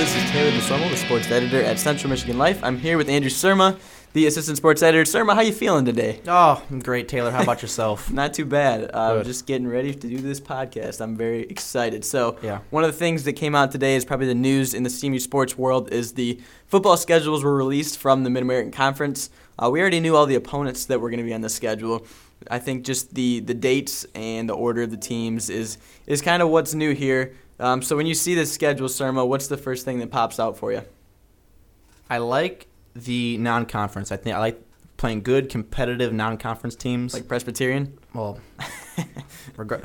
This is Taylor DesOrmeau, the sports editor at Central Michigan Life. I'm here with Andrew Surma, the assistant sports editor. Surma, how you feeling today? Oh, I'm great, Taylor. How about yourself? Not too bad. Uh, Good. just getting ready to do this podcast. I'm very excited. So, Yeah. one of the things that came out today is probably the news in the CMU sports world is the football schedules were released from the Mid American Conference. Uh, we already knew all the opponents that were going to be on the schedule. I think just the, the dates and the order of the teams is is kind of what's new here. Um, so when you see this schedule, Surma, what's the first thing that pops out for you? I like the non-conference. I think I like playing good, competitive non-conference teams. Like Presbyterian? well, regret.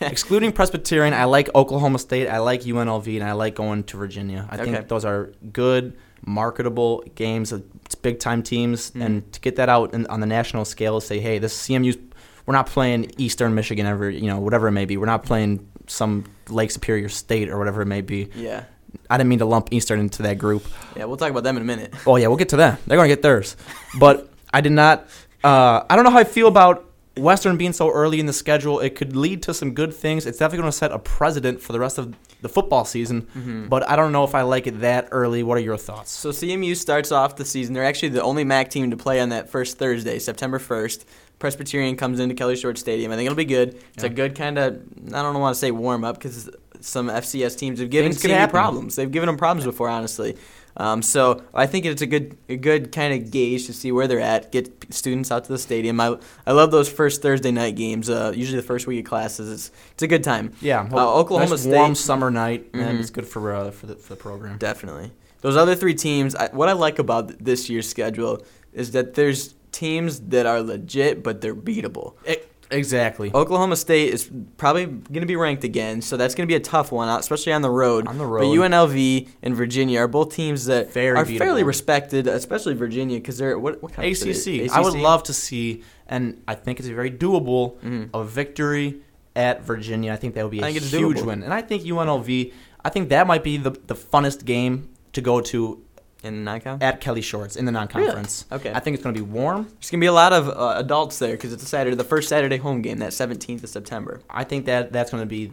Excluding Presbyterian, I like Oklahoma State. I like UNLV, and I like going to Virginia. I Okay. think those are good, marketable games. It's big-time teams, Mhm. and to get that out in, on the national scale, say, hey, this CMU's. We're not playing Eastern Michigan ever, you know, whatever it may be. We're not playing some Lake Superior State or whatever it may be. Yeah. I didn't mean to lump Eastern into that group. Yeah, we'll talk about them in a minute. Oh yeah, we'll get to them. They're gonna get theirs. But I did not. Uh, I don't know how I feel about Western being so early in the schedule. It could lead to some good things. It's definitely going to set a precedent for the rest of the football season. Mhm. But I don't know if I like it that early. What are your thoughts? So CMU starts off the season. They're actually the only MAC team to play on that first Thursday, September 1st. Presbyterian comes into Kelly Shorts Stadium. I think it'll be good. It's a good kind of I don't want to say warm up because some FCS teams have given Things can CMU happen. problems. They've given them problems before, honestly. Um, so I think it's a good a good kind of gauge to see where they're at. Get students out to the stadium. I, I love those first Thursday night games. Uh, usually the first week of classes. It's it's a good time. Yeah, Uh, Oklahoma nice State- warm summer night, Mhm. and it's good for uh, for the for the program. Definitely. Those other three teams, I, what I like about this year's schedule is that there's teams that are legit, but they're beatable. E- exactly. Oklahoma State is probably going to be ranked again, so that's going to be a tough one, uh, especially on the road. On the road. But. UNLV and Virginia are both teams that Very are fairly respected, especially Virginia, because they're what, what kind of ACC. I would love to see, and I think it's a very doable, Mhm. a victory at Virginia. I think that would be a I think it's huge doable. win. And I think UNLV, I think that might be the, the funnest game to go to in the at Kelly Shorts in the non-conference. Okay. I think it's going to be warm. There's going to be a lot of uh, adults there because it's a Saturday, the first Saturday home game, that 17th of September. I think that that's going to be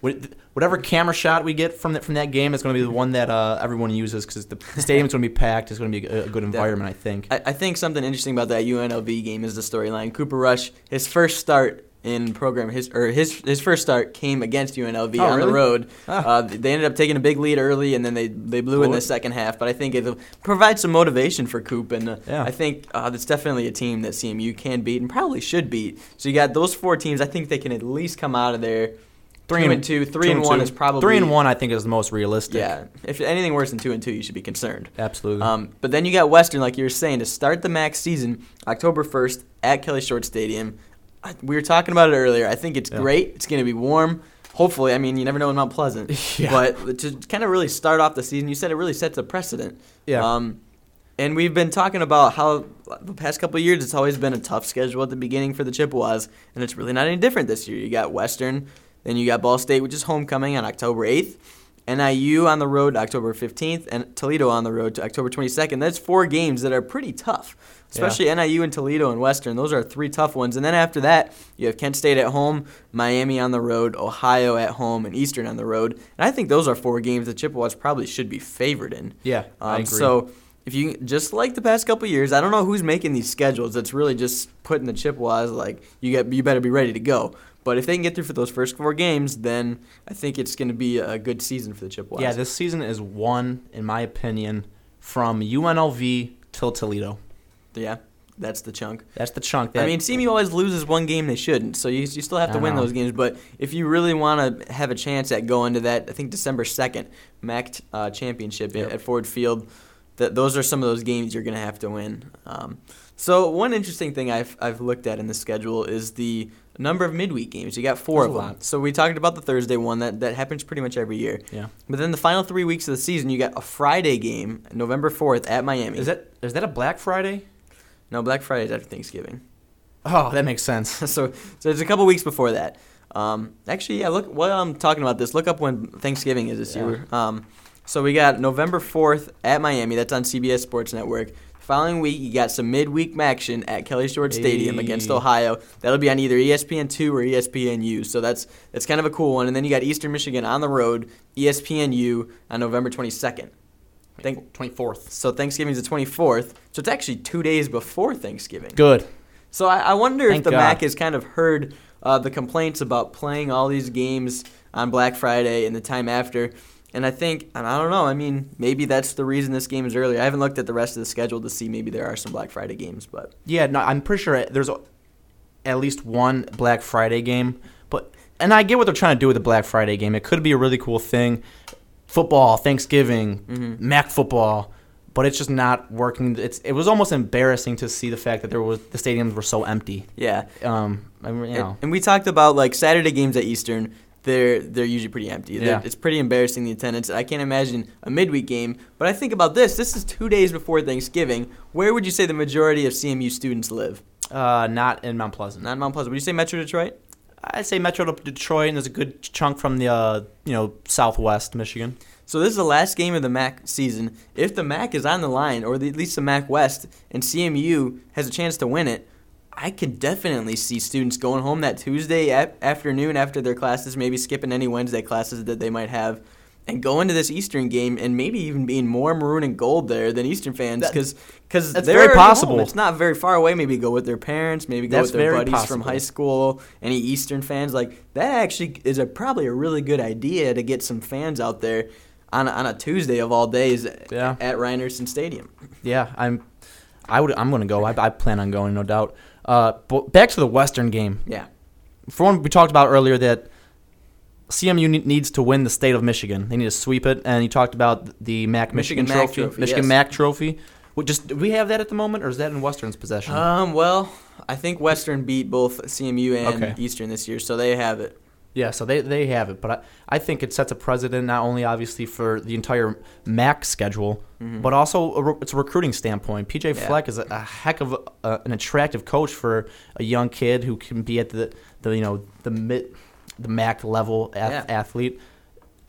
whatever camera shot we get from that from that game is going to be the one that uh, everyone uses because the stadium's going to be packed. It's going to be a, a good environment, I think. I, I think something interesting about that UNLV game is the storyline. Cooper Rush, his first start in program, his or his his first start came against UNLV Oh, on the road. Ah. Uh, they ended up taking a big lead early, and then they they blew in the second half. But I think it'll provide some motivation for Coop, and uh, Yeah. I think uh, that's definitely a team that CMU can beat and probably should beat. So you got those four teams. I think they can at least come out of there. Three and- and two, three two and and one two. is probably Three and one, I think, is the most realistic. Yeah, if anything worse than two and two, you should be concerned. absolutely. Um, but then you got Western, like you were saying, to start the MAC season October 1st at Kelly Shorts Stadium. We were talking about it earlier. I think it's Yeah. great. It's going to be warm. Hopefully, I mean, you never know in Mount Pleasant. Yeah. But to kind of really start off the season, you said it really sets a precedent. Yeah. Um, and we've been talking about how the past couple of years it's always been a tough schedule at the beginning for the Chippewas, and it's really not any different this year. You got Western, then you got Ball State, which is homecoming on October 8th. NIU on the road October 15th, and Toledo on the road to October 22nd. That's four games that are pretty tough, especially NIU and Toledo and Western. Those are three tough ones. And then after that, you have Kent State at home, Miami on the road, Ohio at home, and Eastern on the road. And I think those are four games that Chippewas probably should be favored in. yeah, I Um, agree. so if you just like the past couple years, I don't know who's making these schedules. It's really just putting the Chippewas like you get you better be ready to go. But if they can get through for those first four games, then I think it's going to be a good season for the Chippewas. yeah, this season is one, in my opinion, from UNLV till Toledo. Yeah, that's the chunk. That's the chunk. That, I mean, CMU always loses one game they shouldn't, so you, you still have to win know. those games. But if you really want to have a chance at going to that, I think December second MAC uh, championship Yep. at Ford Field, that those are some of those games you're going to have to win. Um, so one interesting thing I've I've looked at in the schedule is the number of midweek games. You got four There's of them. So we talked about the Thursday one that that happens pretty much every year. yeah. But then the final three weeks of the season, you got a Friday game, November fourth at Miami. Is that is that a Black Friday? No Black Friday is after Thanksgiving. Oh, that makes sense. so, so it's a couple weeks before that. Um, actually, yeah. Look, while I'm talking about this, look up when Thanksgiving is this Yeah. year. Um, so we got November 4th at Miami. That's on CBS Sports Network. following week, you got some midweek action at Kelly Shorts Stadium against Ohio. That'll be on either E ESPN2 or ESPNU. So that's that's kind of a cool one. And then you got Eastern Michigan on the road, E ESPNU on November 22nd. Thank- 24th. So Thanksgiving's the 24th. So it's actually two days before Thanksgiving. Good. So I, I wonder if the God. MAC has kind of heard uh, the complaints about playing all these games on Black Friday and the time after. And I think, and I don't know, I mean, maybe that's the reason this game is earlier. I haven't looked at the rest of the schedule to see maybe there are some Black Friday games, but Yeah, no, I'm pretty sure there's a- at least one Black Friday game. But and I get what they're trying to do with the Black Friday game. It could be a really cool thing. Football, Thanksgiving, Mhm. Mac football, but it's just not working. It's it was almost embarrassing to see the fact that there was the stadiums were so empty. yeah. Um, I mean, you know, And, and we talked about like Saturday games at Eastern. They're they're usually pretty empty. They're- Yeah. It's pretty embarrassing the attendance. I can't imagine a midweek game. But I think about this. This is two days before Thanksgiving. Where would you say the majority of CMU students live? uh, not in Mount Pleasant. Not in Mount Pleasant. Would you say Metro Detroit? I'd say Metro to Detroit, and there's a good chunk from the uh, you know Southwest Michigan. So this is the last game of the MAC season. If the MAC is on the line, or the, at least the MAC West, and CMU has a chance to win it, I could definitely see students going home that Tuesday afternoon after their classes, maybe skipping any Wednesday classes that they might have, and going to this Eastern game, and maybe even being more maroon and gold there than Eastern fans, because because that's very home. possible. It's not very far away. Maybe go with their parents, maybe go That's with their buddies from high school. Any Eastern fans like that actually is a probably a really good idea to get some fans out there on a, on a Tuesday of all days Yeah. at Rynearson Stadium. Yeah, I'm. I would. I'm going to go. I, I plan on going, no doubt. Uh, but back to the Western game. Yeah. For one, we talked about earlier that CMU needs to win the state of Michigan. They need to sweep it, and you talked about the MAC Michigan, Michigan MAC trophy, trophy, Michigan yes. MAC trophy. What, just do we have that at the moment, or is that in Western's possession? Um. Well, I think Western beat both CMU and Okay. Eastern this year, so they have it. yeah, so they they have it, but I, I think it sets a precedent not only obviously for the entire MAC schedule, but also a, re- it's a recruiting standpoint. PJ Mm-hmm. Yeah. Fleck is a, a heck of a, a, an attractive coach for a young kid who can be at the, the you know the mid the MAC level ath- Yeah. athlete.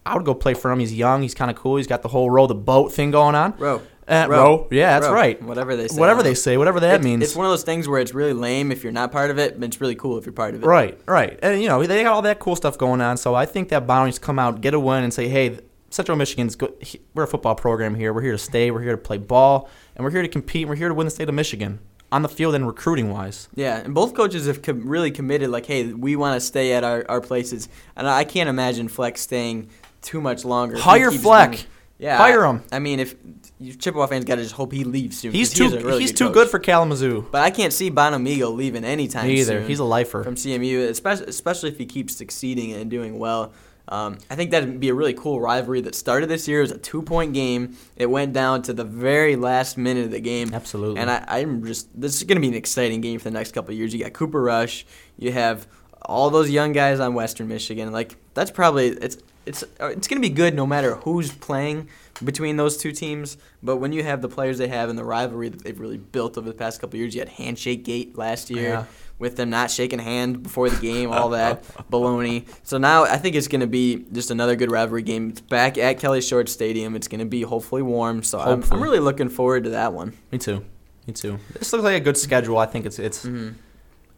I would go play for him. He's young. He's kind of cool. He's got the whole row the boat thing going on. Row. Uh, Row. row. Yeah, that's Row. right. Whatever they say. Whatever they say, whatever that It's- means. It's one of those things where it's really lame if you're not part of it, but it's really cool if you're part of it. Right, right. And, you know, they got all that cool stuff going on. So I think that to come out, get a win, and say, hey, Central Michigan's good. We're a football program here. We're here to stay. We're here to play ball. And we're here to compete. We're here to win the state of Michigan on the field and recruiting wise. Yeah, and both coaches have com- really committed, like, hey, we want to stay at our, our places. And I can't imagine Fleck staying too much longer. Hire Fleck. doing- Yeah, Hire him. I mean, if you Chippewa fans got to just hope he leaves soon. He's too a really he's good too coach. good for Kalamazoo. But I can't see Bonamego leaving anytime Me either. soon. He's a lifer. from CMU, especially especially if he keeps succeeding and doing well. Um, I think that'd be a really cool rivalry that started this year. It was a two point game. It went down to the very last minute of the game. Absolutely. And I, I'm just this is going to be an exciting game for the next couple of years. You got Cooper Rush. You have all those young guys on Western Michigan. Like that's probably it's it's uh, it's going to be good no matter who's playing between those two teams. But when you have the players they have and the rivalry that they've really built over the past couple of years, you had Handshake Gate last year Yeah. With them not shaking hand before the game, all that baloney. So now I think it's going to be just another good rivalry game. It's back at Kelly Shorts Stadium. It's going to be hopefully warm. So I'm, I'm really looking forward to that one. Me too. Me too. This looks like a good schedule. I think it's it's. Mhm.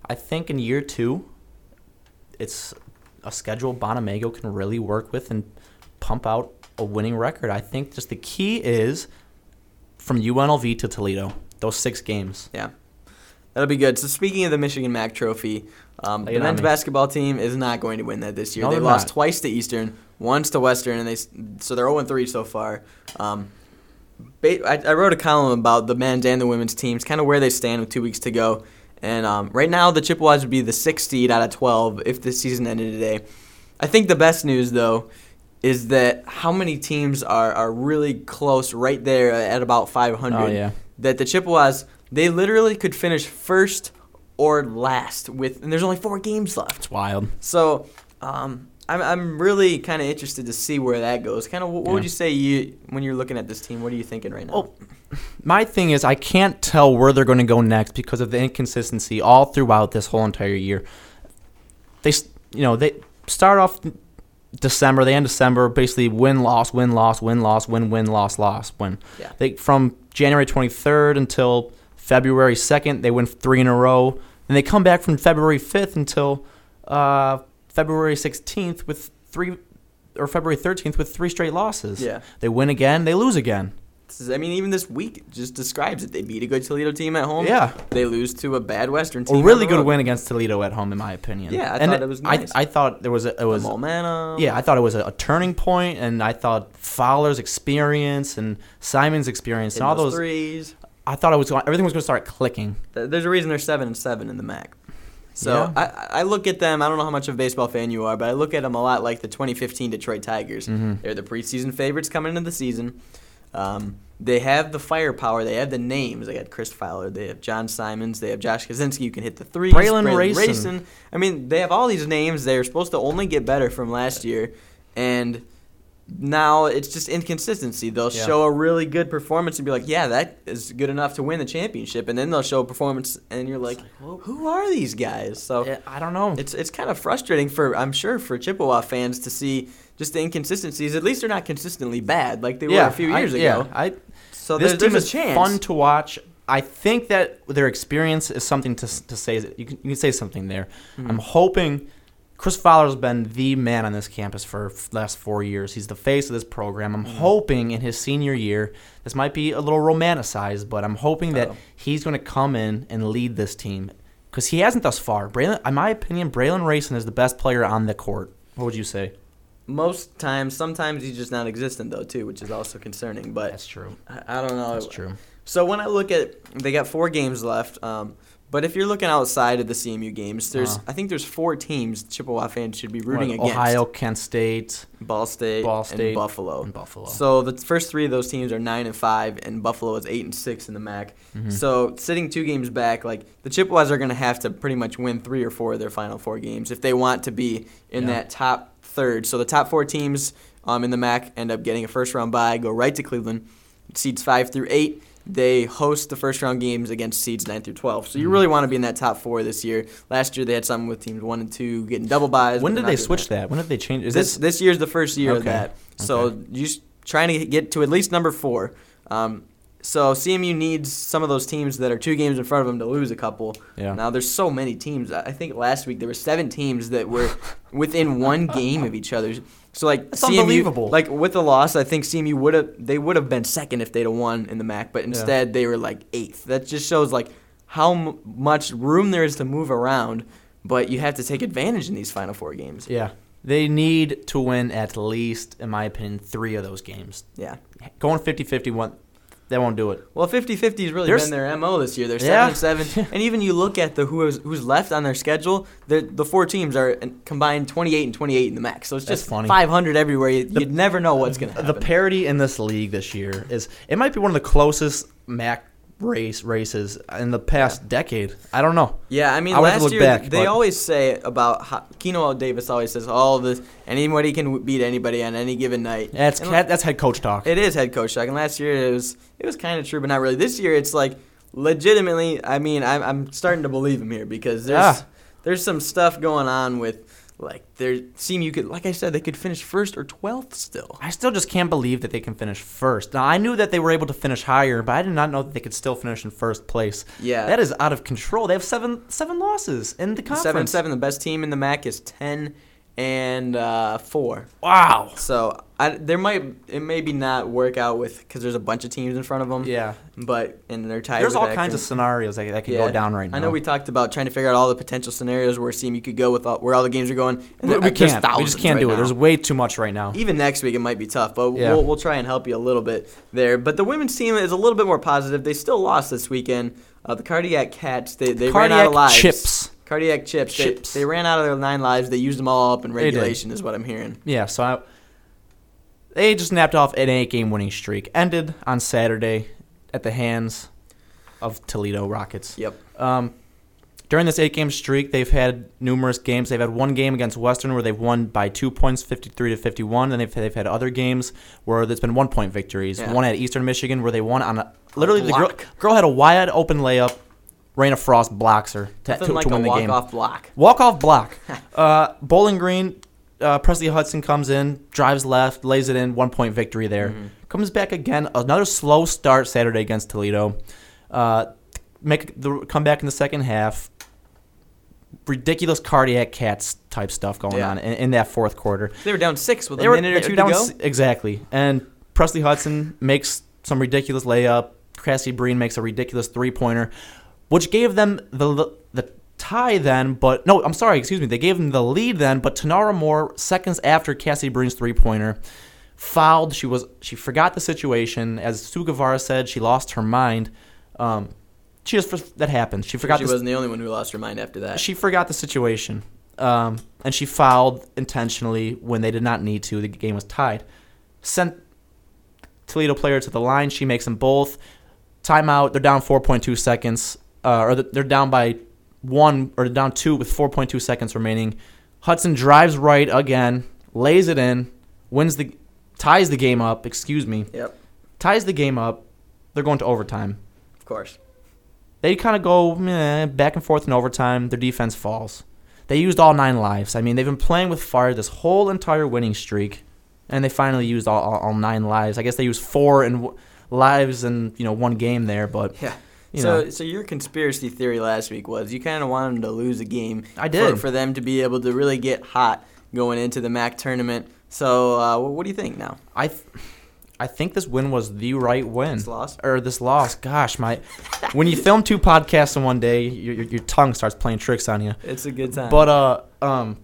I think in year two, it's a schedule Bonamego can really work with and pump out a winning record. I think just the key is from UNLV to Toledo, those six games. Yeah. That'll be good. So speaking of the Michigan Mac Trophy, um, the men's me. basketball team is not going to win that this year. No, they lost not. twice to Eastern, once to Western, and they so they're 0 3 so far. Um, I, I wrote a column about the men's and the women's teams, kind of where they stand with two weeks to go. And um, right now, the Chippewas would be the sixth seed out of 12 if the season ended today. I think the best news, though, is that how many teams are, are really close right there at about 500 Oh, yeah. that the Chippewas they literally could finish first or last with, and there's only four games left. It's wild. So um, I'm I'm really kind of interested to see where that goes. Kind of what, what would you say you when you're looking at this team? What are you thinking right now? Oh, My thing is, I can't tell where they're going to go next because of the inconsistency all throughout this whole entire year. They, you know, they start off December. They end December basically win loss win loss win loss win win loss loss win. Yeah. They from January 23rd until February 2nd they win three in a row, and they come back from February 5th until uh, February 16th with three or February 13th with three straight losses. Yeah. They win again, they lose again. Is- I mean, even this week just describes it. They beat a good Toledo team at home. Yeah. They lose to a bad Western team. A really good win against Toledo at home, in my opinion. Yeah, I and thought it was nice. I, I thought there was a, it was momentum. Yeah, I thought it was a, a turning point, and I thought Fowler's experience and Simon's experience and all Hitting those. threes. I thought it was going, everything was going to start clicking. There's a reason they're seven and seven in the MAC. So Yeah. I, I look at them. I don't know how much of a baseball fan you are, but I look at them a lot like the 2015 Detroit Tigers. Mm-hmm. They're the preseason favorites coming into the season. Um, they have the firepower. They have the names. They got Chris Fowler. They have John Simons. They have Josh Kozinski. You can hit the three. Braylon Braylon Rayson. I mean, they have all these names. They're supposed to only get better from last year, and now it's just inconsistency. They'll Yeah. show a really good performance and be like, "Yeah, that is good enough to win the championship," and then they'll show a performance, and you're like, "Who are these guys?" So Yeah, I don't know. it's it's kind of frustrating for I'm sure for Chippewa fans to see just the inconsistencies. At least they're not consistently bad like they were a few I- years yeah, ago. I, So this there's, team there's is chance. fun to watch. I think that their experience is something to, to say. You can, you can say something there. Hmm. I'm hoping Chris Fowler's been the man on this campus for f- last four years. He's the face of this program. I'm Hmm. hoping in his senior year, this might be a little romanticized, but I'm hoping that Oh. he's going to come in and lead this team because he hasn't thus far. Braylon, in my opinion, Braylon Rayson is the best player on the court. What would you say? Most times, sometimes he's just non-existent though too, which is also concerning. But That's true. I, I don't know. That's true. So when I look at, they got four games left. Um, but if you're looking outside of the CMU games, there's Uh-huh. I think there's four teams Chippewa fans should be rooting What, against: Ohio, Kent State, Ball State, Ball State, and Buffalo. and Buffalo. So the first three of those teams are nine and five, and Buffalo is eight and six in the MAC. Mhm. So sitting two games back, like the Chippewas are going to have to pretty much win three or four of their final four games if they want to be in Yeah. that top third. So the top four teams um, in the MAC end up getting a first round bye, go right to Cleveland. Seeds five through eight, they host the first round games against seeds nine through twelve. So you Mhm. really want to be in that top four this year. Last year they had something with teams one and two getting double buys. when did they switch that. that? When did they change? Is this this this year's the first year of that. So Okay. you trying to get to at least number four. Um, so CMU needs some of those teams that are two games in front of them to lose a couple. Yeah. Now there's so many teams. I I think last week there were seven teams that were within one game of each other. So like That's CMU, unbelievable. Like with the loss, I think CMU would have they would have been second if they'd have won in the MAC, but instead they were like eighth. That just shows like how m- much room there is to move around. But you have to take advantage in these final four games. Yeah. They need to win at least, in my opinion, three of those games. Yeah. Going 50 50, one, they won't do it. Well, 50-50 has really There's- been their mo this year. They're seven and seven, and even you look at the who is, who's left on their schedule. The the four teams are combined twenty eight and twenty eight in the max. So it's That's just funny. five hundred everywhere. You, The- would never know what's gonna happen. The parity in this league this year is, it might be one of the closest MAC race races in the past decade. I don't know. yeah, I mean, I last look year back, they but- always say about how, Keno Davis always says all this anybody can beat anybody on any given night. That's And that's head coach talk. It is head coach talk, and last year it was it was kind of true, but not really. This year it's like legitimately. I mean, I'm I'm starting to believe him here because there's Yeah. there's some stuff going on with like there seem you could like I said they could finish first or twelfth still. I still just can't believe that they can finish first. Now I knew that they were able to finish higher, but I did not know that they could still finish in first place. Yeah, That is out of control. They have seven seven losses in the conference. seven seven. The best team in the MAC is ten and uh, four. Wow. So I, there might it maybe not work out with because there's a bunch of teams in front of them. Yeah. but and they're tied. There's all kinds of scenarios that, that could Yeah. go down right now. I know we talked about trying to figure out all the potential scenarios where CMU could go with all, where all the games are going. And we, we can't. We just can't right do it. now. There's way too much right now. Even next week it might be tough, but Yeah. we'll, we'll try and help you a little bit there. But the women's team is a little bit more positive. They still lost this weekend. Uh, the Cardiac Cats, they, they ran out of lives. chips. Cardiac chips. Chips. They, ran out of their nine lives. They used them all up in regulation, is what I'm hearing. Yeah, so I, they just napped off an eight-game winning streak. Ended on Saturday at the hands of Toledo Rockets. Yep. Um, during this eight-game streak, they've had numerous games. They've had one game against Western where they've won by two points, 53 to 51. And they've, they've had other games where there's been one-point victories. Yeah. One at Eastern Michigan where they won on a literally the girl, girl had a wide open layup. Reyna Frost blocks her to, to, like to win the game. walk-off block. Walk off block. uh, Bowling Green uh, Presley Hudson comes in, drives left, lays it in, one point victory there. Mhm. Comes back again, another slow start Saturday against Toledo. Uh, make the come back in the second half. Ridiculous cardiac cats type stuff going Yeah. on in, in that fourth quarter. They were down six with They a were, minute or two to go. s- exactly, and Presley Hudson makes some ridiculous layup. Cassie Breen makes a ridiculous three pointer, which gave them the the tie then. But no, I'm sorry, excuse me. They gave them the lead then, but Tinara Moore seconds after Cassie Breen's three pointer fouled. She was she forgot the situation. As Sue Guevara said, she lost her mind. Um, she just that happened. She forgot she wasn't the only one who lost her mind after that. she forgot the situation, um, and she fouled intentionally when they did not need to. The game was tied. Sent Toledo player to the line. She makes them both. Timeout. They're down 4.2 seconds, uh, or they're down by one, or down two with 4.2 seconds remaining. Hudson drives right again, lays it in, wins the, ties the game up. Excuse me, Yep, ties the game up. They're going to overtime of course. they kind of go back and forth in overtime. Their defense falls. They used all nine lives. I mean, they've been playing with fire this whole entire winning streak, and they finally used all, all, all nine lives. I guess they used four and w- lives in you know one game there, but Yeah. You so, know, so your conspiracy theory last week was you kind of wanted them to lose a game. I did. for, for them to be able to really get hot going into the MAC tournament. So, uh, what do you think now? I th- I think this win was the right win. This loss? or this loss. Gosh, my when you film two podcasts in one day, your, your, your tongue starts playing tricks on you. It's a good time. But uh um,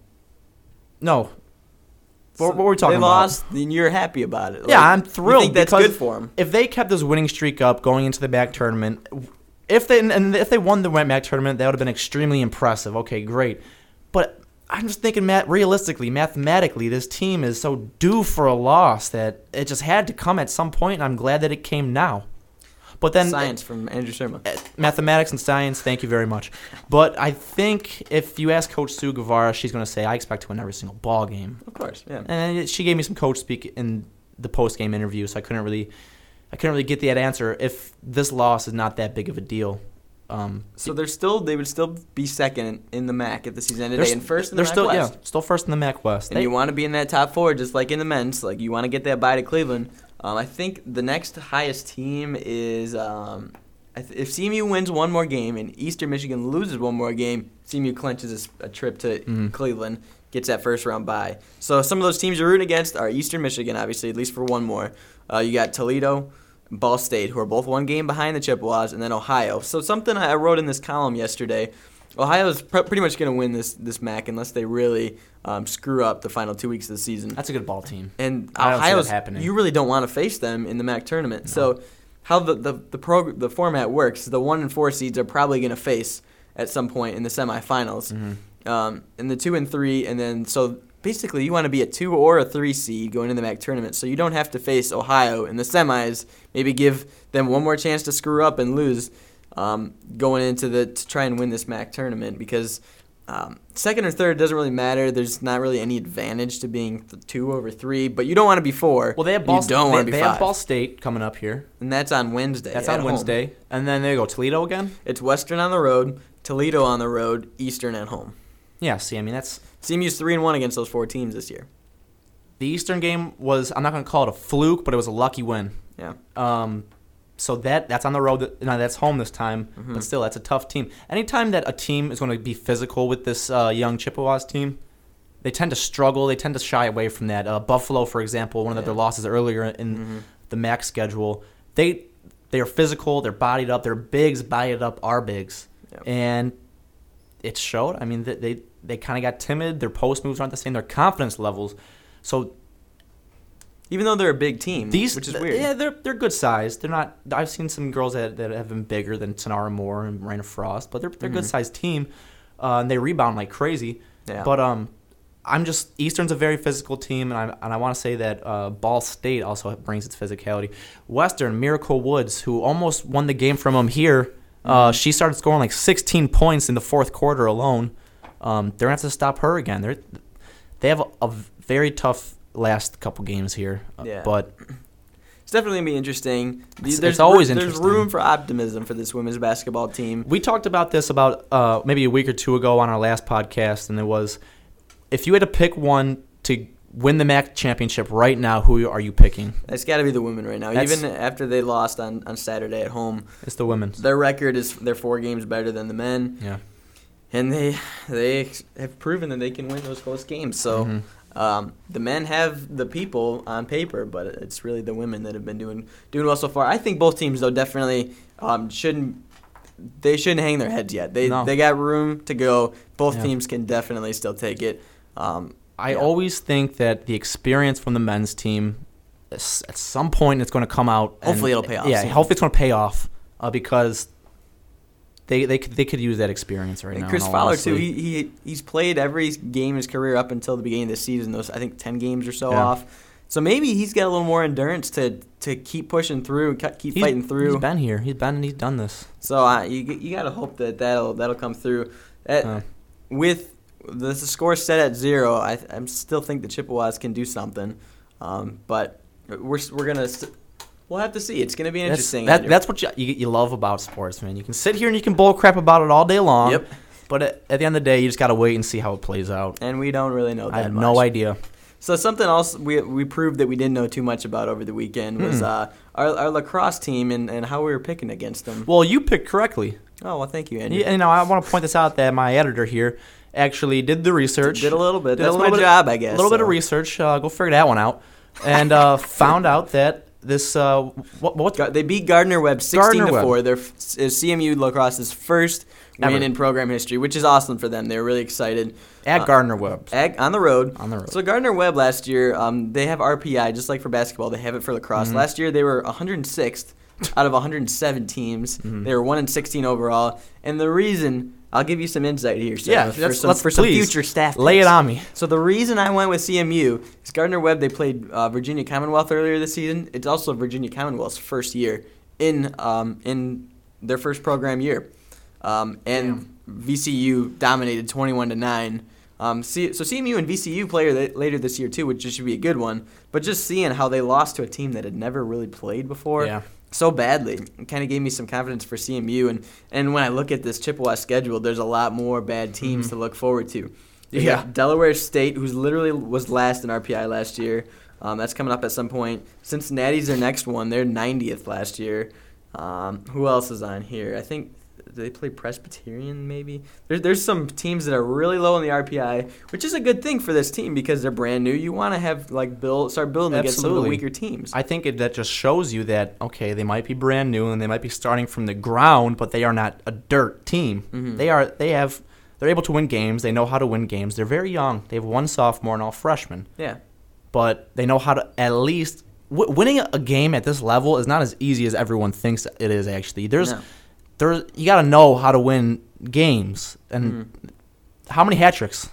no. What, what were we talking they about? lost, then you're happy about it. Yeah, I'm thrilled that's good for them? if they kept this winning streak up going into the back tournament, if they and if they won the MAC tournament, that would have been extremely impressive. Okay, great. But I'm just thinking, Matt, realistically, mathematically, this team is so due for a loss that it just had to come at some point, and I'm glad that it came now. But then Science from Andrew Surma. uh, mathematics and science, thank you very much. But I think if you ask Coach Sue Guevara, she's going to say, "I expect to win every single ball game." Of course, yeah. And she gave me some coach speak in the post game interview, so I couldn't really, I couldn't really get that answer. If this loss is not that big of a deal, um, So they're still they would still be second in the MAC at the season ended they're, today, and first in the they're MAC still West. yeah, still first in the MAC West. And They- you want to be in that top four, just like in the men's. Like you want to get that bye to Cleveland. Um, I think the next highest team is um, if CMU wins one more game and Eastern Michigan loses one more game, CMU clinches a trip to Mhm. Cleveland, gets that first round bye. So some of those teams you're rooting against are Eastern Michigan, obviously, at least for one more. Uh, you got Toledo, Ball State, who are both one game behind the Chippewas, and then Ohio. So something I wrote in this column yesterday. Ohio's pr- pretty much going to win this this MAC unless they really um, screw up the final two weeks of the season. that's a good ball team. And I don't see that Ohio's happening. you really don't want to face them in the MAC tournament. So how the the the, prog- the format works, the one and four seeds are probably going to face at some point in the semifinals. Mhm. Um, and the two and three, and then so basically you want to be a two or a three seed going into the MAC tournament, so you don't have to face Ohio in the semis. Maybe give them one more chance to screw up and lose um, going into the to try and win this MAC tournament because. Um, second or third doesn't really matter. There's not really any advantage to being th- two over three, but you don't want to be four. Well, they have Ball. You don't want to be they five, have Ball State coming up here. and that's on Wednesday. That's at on home. Wednesday, and then they go Toledo again. It's Western on the road, Toledo on the road, Eastern at home. Yeah, see, I mean that's CMU's three and one against those four teams this year. the Eastern game was. I'm not going to call it a fluke, but it was a lucky win. Yeah. Um, so that that's on the road. Now that's home this time, Mhm. but still, that's a tough team. Anytime that a team is going to be physical with this uh, young Chippewas team, they tend to struggle. They tend to shy away from that. Uh, Buffalo, for example, one of Yeah. their losses earlier in Mhm. the MAC schedule, they they are physical. They're bodied up. Their bigs bodied up are bigs, Yep. and it showed. I mean, they they, they kind of got timid. Their post moves aren't the same. Their confidence levels. So Even though they're a big team, These, which is th- weird. Yeah, they're they're good sized. They're not. I've seen some girls that, that have been bigger than Tinara Moore and Reyna Frost, but they're they're a good sized team, uh, and they rebound like crazy. Yeah. But um, I'm just Eastern's a very physical team, and I and I want to say that uh, Ball State also brings its physicality. Western Miracle Woods, who almost won the game from them here, uh, Mhm. she started scoring like 16 points in the fourth quarter alone. Um, they're gonna have to stop her again. They're they have a, a very tough last couple games here, uh, Yeah. but it's definitely gonna be interesting. It's- There's it's always there's interesting. room for optimism for this women's basketball team. We talked about this about uh, maybe a week or two ago on our last podcast, and it was if you had to pick one to win the MAC championship right now, who are you picking? It's got to be the women right now. That's- Even after they lost on, on Saturday at home, It's the women's. their record is they're four games better than the men, Yeah. And they they have proven that they can win those close games. So. Mhm. Um, the men have the people on paper, but it's really the women that have been doing doing well so far. I think both teams though definitely um, shouldn't they shouldn't hang their heads yet. They No. they got room to go. Both Yeah. teams can definitely still take it. Um, I Yeah. always think that the experience from the men's team, at some point, it's going to come out. and- Hopefully it'll pay off Yeah, soon. hopefully it's going to pay off uh, because they they could, they could use that experience right and now. Chris Fowler too. He, he he's played every game in his career up until the beginning of the season. Those I think ten games or so Yeah. off. So maybe he's got a little more endurance to to keep pushing through and keep He's- fighting through. He's been here. He's been and he's done this. So uh, you you gotta hope that that'll that'll come through. Uh, with the score set at zero, I I still think the Chippewas can do something, um, but we're we're gonna we'll have to see. It's gonna be that's, interesting. that, that's what you, you, you love about sports, man. You can sit here and you can bull crap about it all day long. Yep. But at, at the end of the day, you just got to wait and see how it plays out. and we don't really know that I have much. no idea. So something else we we proved that we didn't know too much about over the weekend was Mm-mm. uh, our our lacrosse team and, and how we were picking against them. Well, you picked correctly. Oh well, thank you, Andrew. Yeah, you know, I want to point this out that my editor here actually did the research. Did a little bit. Did a little my bit- job, I guess. A little bit of research. Uh, go figure that one out. And uh, found out that this uh, what what They beat Gardner Webb 16 to Gardner-Webb. 4. They're f- CMU lacrosse's first win in program history, which is awesome for them. They're really excited. at uh, Gardner Webb on the road. on the road. So Gardner Webb last year, um, they have RPI just like for basketball. They have it for lacrosse. Mhm. Last year they were 106th out of 107 teams. Mhm. They were one in 16 overall. And the reason I'll give you some insight here, Seth, Yeah, for, some, for some future staff. Lay it on me. So the reason I went with CMU is Gardner Webb. They played uh, Virginia Commonwealth earlier this season. It's also Virginia Commonwealth's first year in um, in their first program year, um, and VCU dominated twenty one to nine. Um, C- so CMU and VCU play th- later this year too, which should be a good one. But just seeing how they lost to a team that had never really played before Yeah. So badly It kind of gave me some confidence for CMU. And, and when I look at this Chippewa schedule, there's a lot more bad teams Mhm. to look forward to. You Yeah. Delaware State, who's literally was last in RPI last year. Um, that's coming up at some point. Cincinnati's their next one. They're 90th last year. Um, who else is on here? I think they play Presbyterian, maybe. There's there's some teams that are really low in the RPI, which is a good thing for this team because they're brand new. You want to have like build start building against some of the weaker teams. I think it, that just shows you that okay, they might be brand new and they might be starting from the ground, but they are not a dirt team. Mhm. They are. They have. They're able to win games. They know how to win games. They're very young. They have one sophomore and all freshmen, yeah. but they know how to at least w- winning a game at this level is not as easy as everyone thinks it is. Actually, there's No. There's you got to know how to win games and Mhm. how many hat tricks.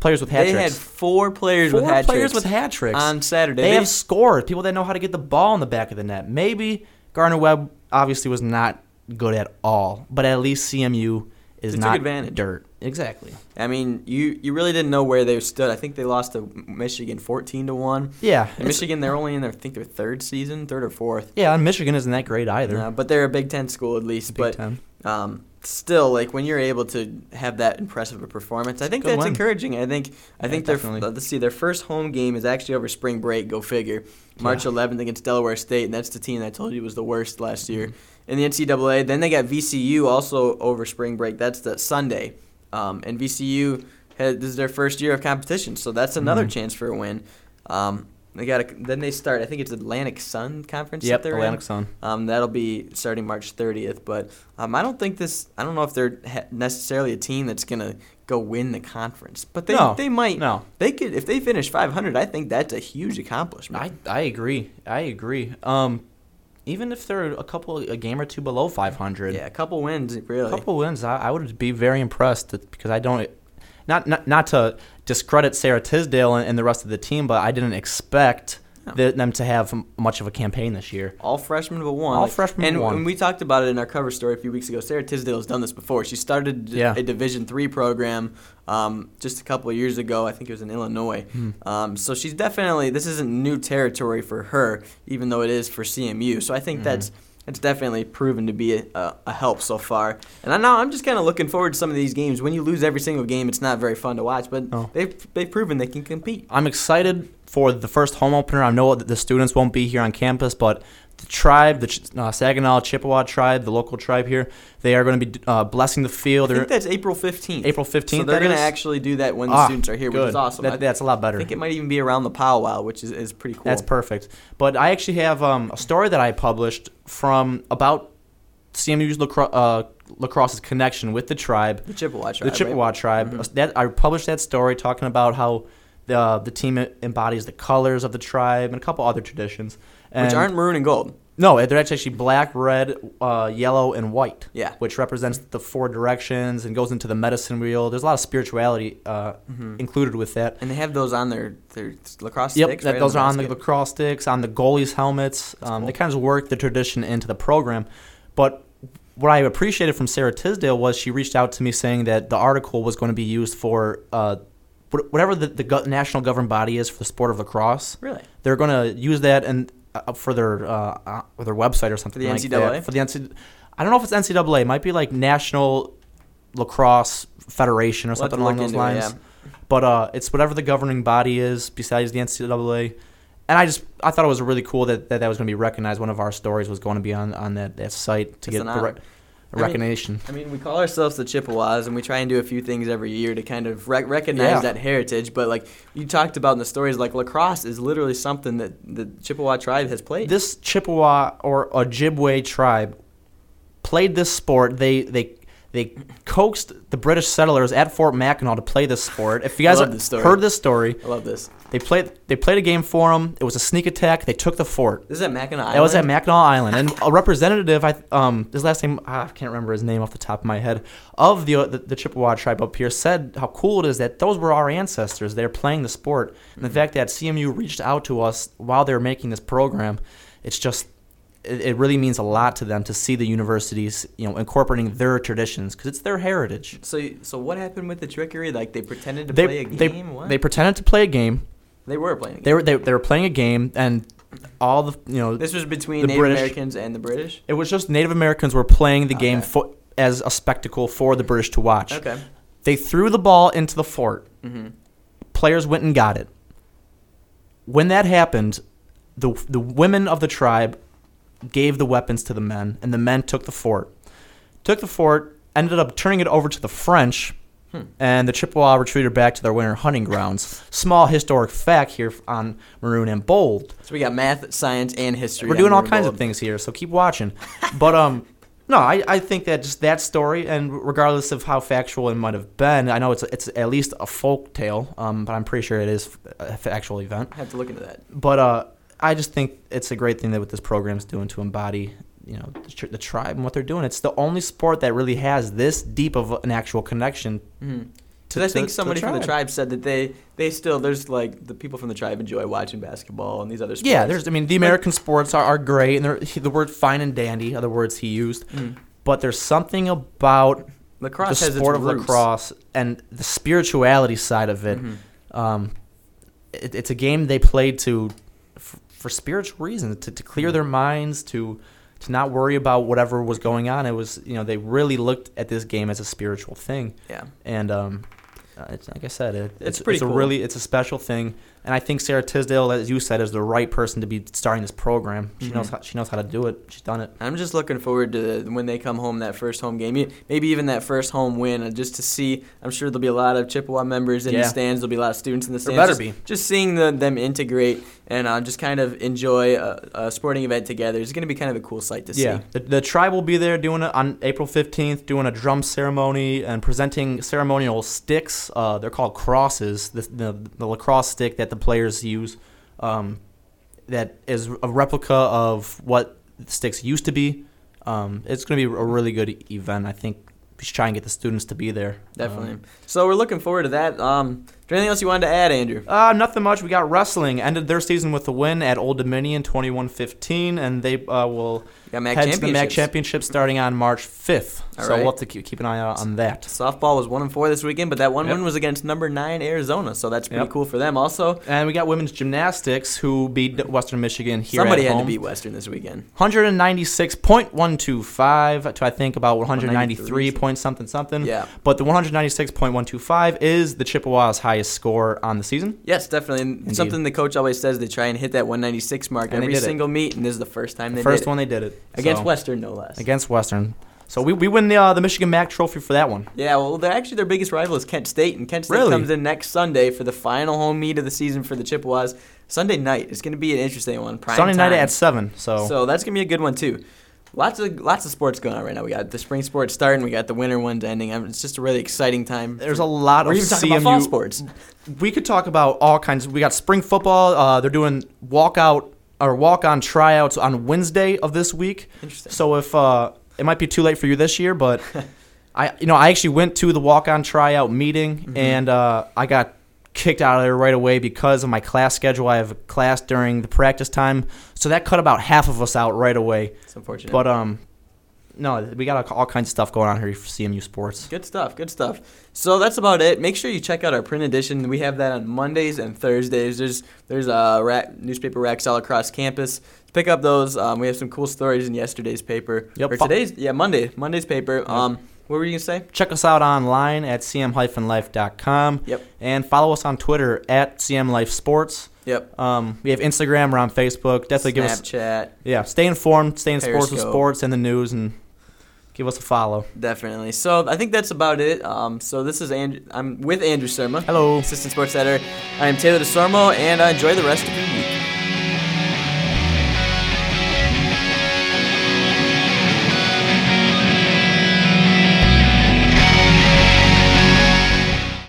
Players with hat tricks? They had four players Four with hat players tricks with hat tricks on Saturday. They, They- have scored. people that know how to get the ball in the back of the net. Maybe Gardner Webb obviously was not good at all, but at least CMU is They not advantage. dirt. Exactly. I mean, you you really didn't know where they stood. I think they lost to Michigan 14 to one. Yeah. And Michigan, they're only in their I think their third season, third or fourth. Yeah, and Michigan isn't that great either. Uh, but they're a Big Ten school at least. Big but Ten. Um, still, like when you're able to have that impressive a performance, I think Good that's win. encouraging. I think I Yeah, think their definitely. let's see their first home game is actually over spring break. Go figure. March Yeah. 11th against Delaware State, and that's the team that I told you was the worst last year Mm-hmm. in the NCAA. Then they got VCU also over spring break. That's the Sunday, um, and VCU had, this is their first year of competition, so that's another Mhm. chance for a win. Um, they got a, then they start. I think it's Atlantic Sun Conference. Yep, that they're Atlantic in. Sun. Um, that'll be starting March 30th. But um, I don't think this. I don't know if they're ha- necessarily a team that's gonna go win the conference. But they No, they might. No, They could if they finish 500. I think that's a huge accomplishment. I I agree. I agree. Um, even if they're a couple a game or two below 500, yeah, a couple wins really. a couple wins, I, I would be very impressed because I don't. Not, not not to discredit Sarah Tisdale and, and the rest of the team, but I didn't expect the, them to have much of a campaign this year. All freshmen but one. All Like, freshmen and but one. when we talked about it in our cover story a few weeks ago, Sarah Tisdale has done this before. She started Yeah. a Division three program um, just a couple of years ago. I think it was in Illinois. Hmm. Um, so she's definitely this isn't new territory for her, even though it is for CMU. So I think Mhm. that's it's definitely proven to be a, a help so far. And I know I'm just kind of looking forward to some of these games. When you lose every single game, it's not very fun to watch, but No. they've they've proven they can compete. I'm excited for the first home opener. I know that the students won't be here on campus, but the tribe, the uh, Saginaw Chippewa tribe, the local tribe here, they are going to be uh, blessing the field. I think that's April 15th. April 15th. So they're going to actually do that when the Ah, students are here, good. which is awesome. That- that's a lot better. I think it might even be around the powwow, which is, is pretty cool. That's perfect. But I actually have um, a story that I published from about CMU's lacro- uh, lacrosse's connection with the tribe, the Chippewa tribe. the Chippewa right? tribe. Mhm. That I published that story talking about how the the team embodies the colors of the tribe and a couple other traditions. And which aren't maroon and gold. no, they're actually black, red, uh, yellow, and white. Yeah. which represents the four directions and goes into the medicine wheel. There's a lot of spirituality uh, Mhm. included with that. And they have those on their, their lacrosse Yep, sticks. that, right, those are on the lacrosse sticks, on the goalies' helmets. Um, They kind of work the tradition into the program. But what I appreciated from Sarah Tisdale was she reached out to me saying that the article was going to be used for uh, whatever the, the national governing body is for the sport of lacrosse. Really? They're going to use that and uh, for their uh, uh, their website or something the like NCAA? that. For the NCAA, I don't know if it's NCAA. It might be like National Lacrosse Federation or We'll something along those into it, lines. yeah. But uh, it's whatever the governing body is besides the NCAA. And I just I thought it was really cool that that, that was going to be recognized. One of our stories was going to be on, on that, that site to It's get the honor. I mean, recognition. I mean, we call ourselves the Chippewas, and we try and do a few things every year to kind of rec- recognize Yeah. that heritage. But like you talked about in the stories, like lacrosse is literally something that the Chippewa tribe has played. this Chippewa or Ojibwe tribe played this sport. They they they coaxed the British settlers at Fort Mackinac to play this sport. If you guys have this story. heard this story, I love this. They played they played a game for them. It was a sneak attack. They took the fort. This is at Mackinac Island. That was at Mackinac Island, and a representative, I um, his last name ah, I can't remember his name off the top of my head, of the, the the Chippewa tribe up here, said how cool it is that those were our ancestors. They're playing the sport, and the fact that CMU reached out to us while they were making this program, it's just. It, it really means a lot to them to see the universities, you know, incorporating their traditions because it's their heritage. So, so what happened with the trickery? Like they pretended to They play a they, game. what? they pretended to play a game. They were playing. A game. They were they, they were playing a game, and all the you know This was between the Native British- Americans and the British. It was just Native Americans were playing the game Okay. fo- as a spectacle for the British to watch. Okay. They threw the ball into the fort. hmm Players went and got it. When that happened, the the women of the tribe gave the weapons to the men, and the men took the fort. Took the fort, ended up turning it over to the French, Hmm. and the Chippewa retreated back to their winter hunting grounds. Small historic fact here on Maroon and Bold. So we got math, science, and history. We're doing all kinds Gold. of things here, so keep watching. but um, no, I, I think that just that story, and regardless of how factual it might have been, I know it's it's at least a folk tale. Um, but I'm pretty sure it is a factual event. I have to look into that. But uh, I just think it's a great thing that what this program's doing to embody, you know, the, the tribe and what they're doing. It's the only sport that really has this deep of an actual connection. Mm-hmm. To- I to- think to somebody from the tribe. said that they they still there's like the people from the tribe enjoy watching basketball and these other sports. Yeah, there's. I mean, the American sports are, are great, and they're, the word "fine" and "dandy" are the words he used. Mm. But there's something about lacrosse the sport of roots. lacrosse and the spirituality side of it. Mhm. Um, it it's a game they played to f- for spiritual reasons to, to clear their minds to to not worry about whatever was going on. It was you know they really looked at this game as a spiritual thing, Yeah. and um, uh, it's, like I said, it, It's it's, pretty it's a really it's a special thing. And I think Sarah Tisdale, as you said, is the right person to be starting this program. She knows Mhm. how, she knows how to do it. She's done it. I'm just looking forward to when they come home that first home game, maybe even that first home win, and just to see. I'm sure there'll be a lot of Chippewa members in the stands. There'll be a lot of students in the There stands. better just, be. Just seeing the, them integrate and uh, just kind of enjoy a, a sporting event together is going to be kind of a cool sight to Yeah, see. the, the tribe will be there doing it on April 15th, doing a drum ceremony and presenting ceremonial sticks. Uh, they're called crosses, the, the, the lacrosse stick that the players use. Um, that is a replica of what the sticks used to be. Um, it's going to be a really good event. I think we should try and get the students to be there. Definitely. Um, so we're looking forward to that. Um, there anything else you wanted to add, Andrew? Uh, nothing much. We got wrestling. Ended their season with a win at Old Dominion, 21-15, and they uh, will head to the MAC championship starting on March 5th. All so right. we'll have to keep, keep an eye out on that. Softball was one and four this weekend, but that one Yep. win was against number nine Arizona, so that's pretty Yep. cool for them. Also, And we got women's gymnastics who beat Western Michigan here somebody had home. to beat Western this weekend. 196.125 to I think about 193 point something something. Yeah. But the 196.125 is the Chippewas' highest score on the season. Yes, definitely. And Indeed. something the coach always says they try and hit that 196 mark And every did it. single meet, and this is the first time they First did it. one they did it against So, Western, no less. Against Western. So we, we win the uh, the Michigan MAC trophy for that one. Yeah, well, they're actually their biggest rival is Kent State, and Kent State Really? comes in next Sunday for the final home meet of the season for the Chippewas. Sunday night. It's going to be an interesting one. Prime Sunday night at seven. So, So that's gonna be a good one too. Lots of lots of sports going on right now. We got the spring sports starting. We got the winter ones ending. I mean, It's just a really exciting time. there's a lot We're of even talking CMU. about fall sports. We could talk about all kinds. We got spring football. Uh, they're doing walkout or walk on tryouts on Wednesday of this week. Interesting. So if uh, it might be too late for you this year, but I you know I actually went to the walk on tryout meeting Mm-hmm. and uh, I got kicked out of there right away because of my class schedule. I have a class during the practice time, so that cut about half of us out right away. It's unfortunate. But um, no, we got all kinds of stuff going on here for CMU sports. Good stuff. Good stuff. So that's about it. Make sure you check out our print edition. We have that on Mondays and Thursdays. There's there's uh, rack, newspaper racks all across campus. Pick up those. Um, we have some cool stories in yesterday's paper. Yep. Or today's yeah Monday Monday's paper. Um, what were you gonna say? Check us out online at cm-life.com. Yep. And follow us on Twitter at cmlifesports. Yep. Um, we have Instagram. We're on Facebook. Definitely give us Snapchat. yeah. Stay informed. Stay in sports with sports and the news, and give us a follow. Definitely. So I think that's about it. Um, so this is Andrew. I'm with Andrew Surma, Hello. assistant sports editor. I am Taylor DesOrmeau, and uh, enjoy the rest of your week.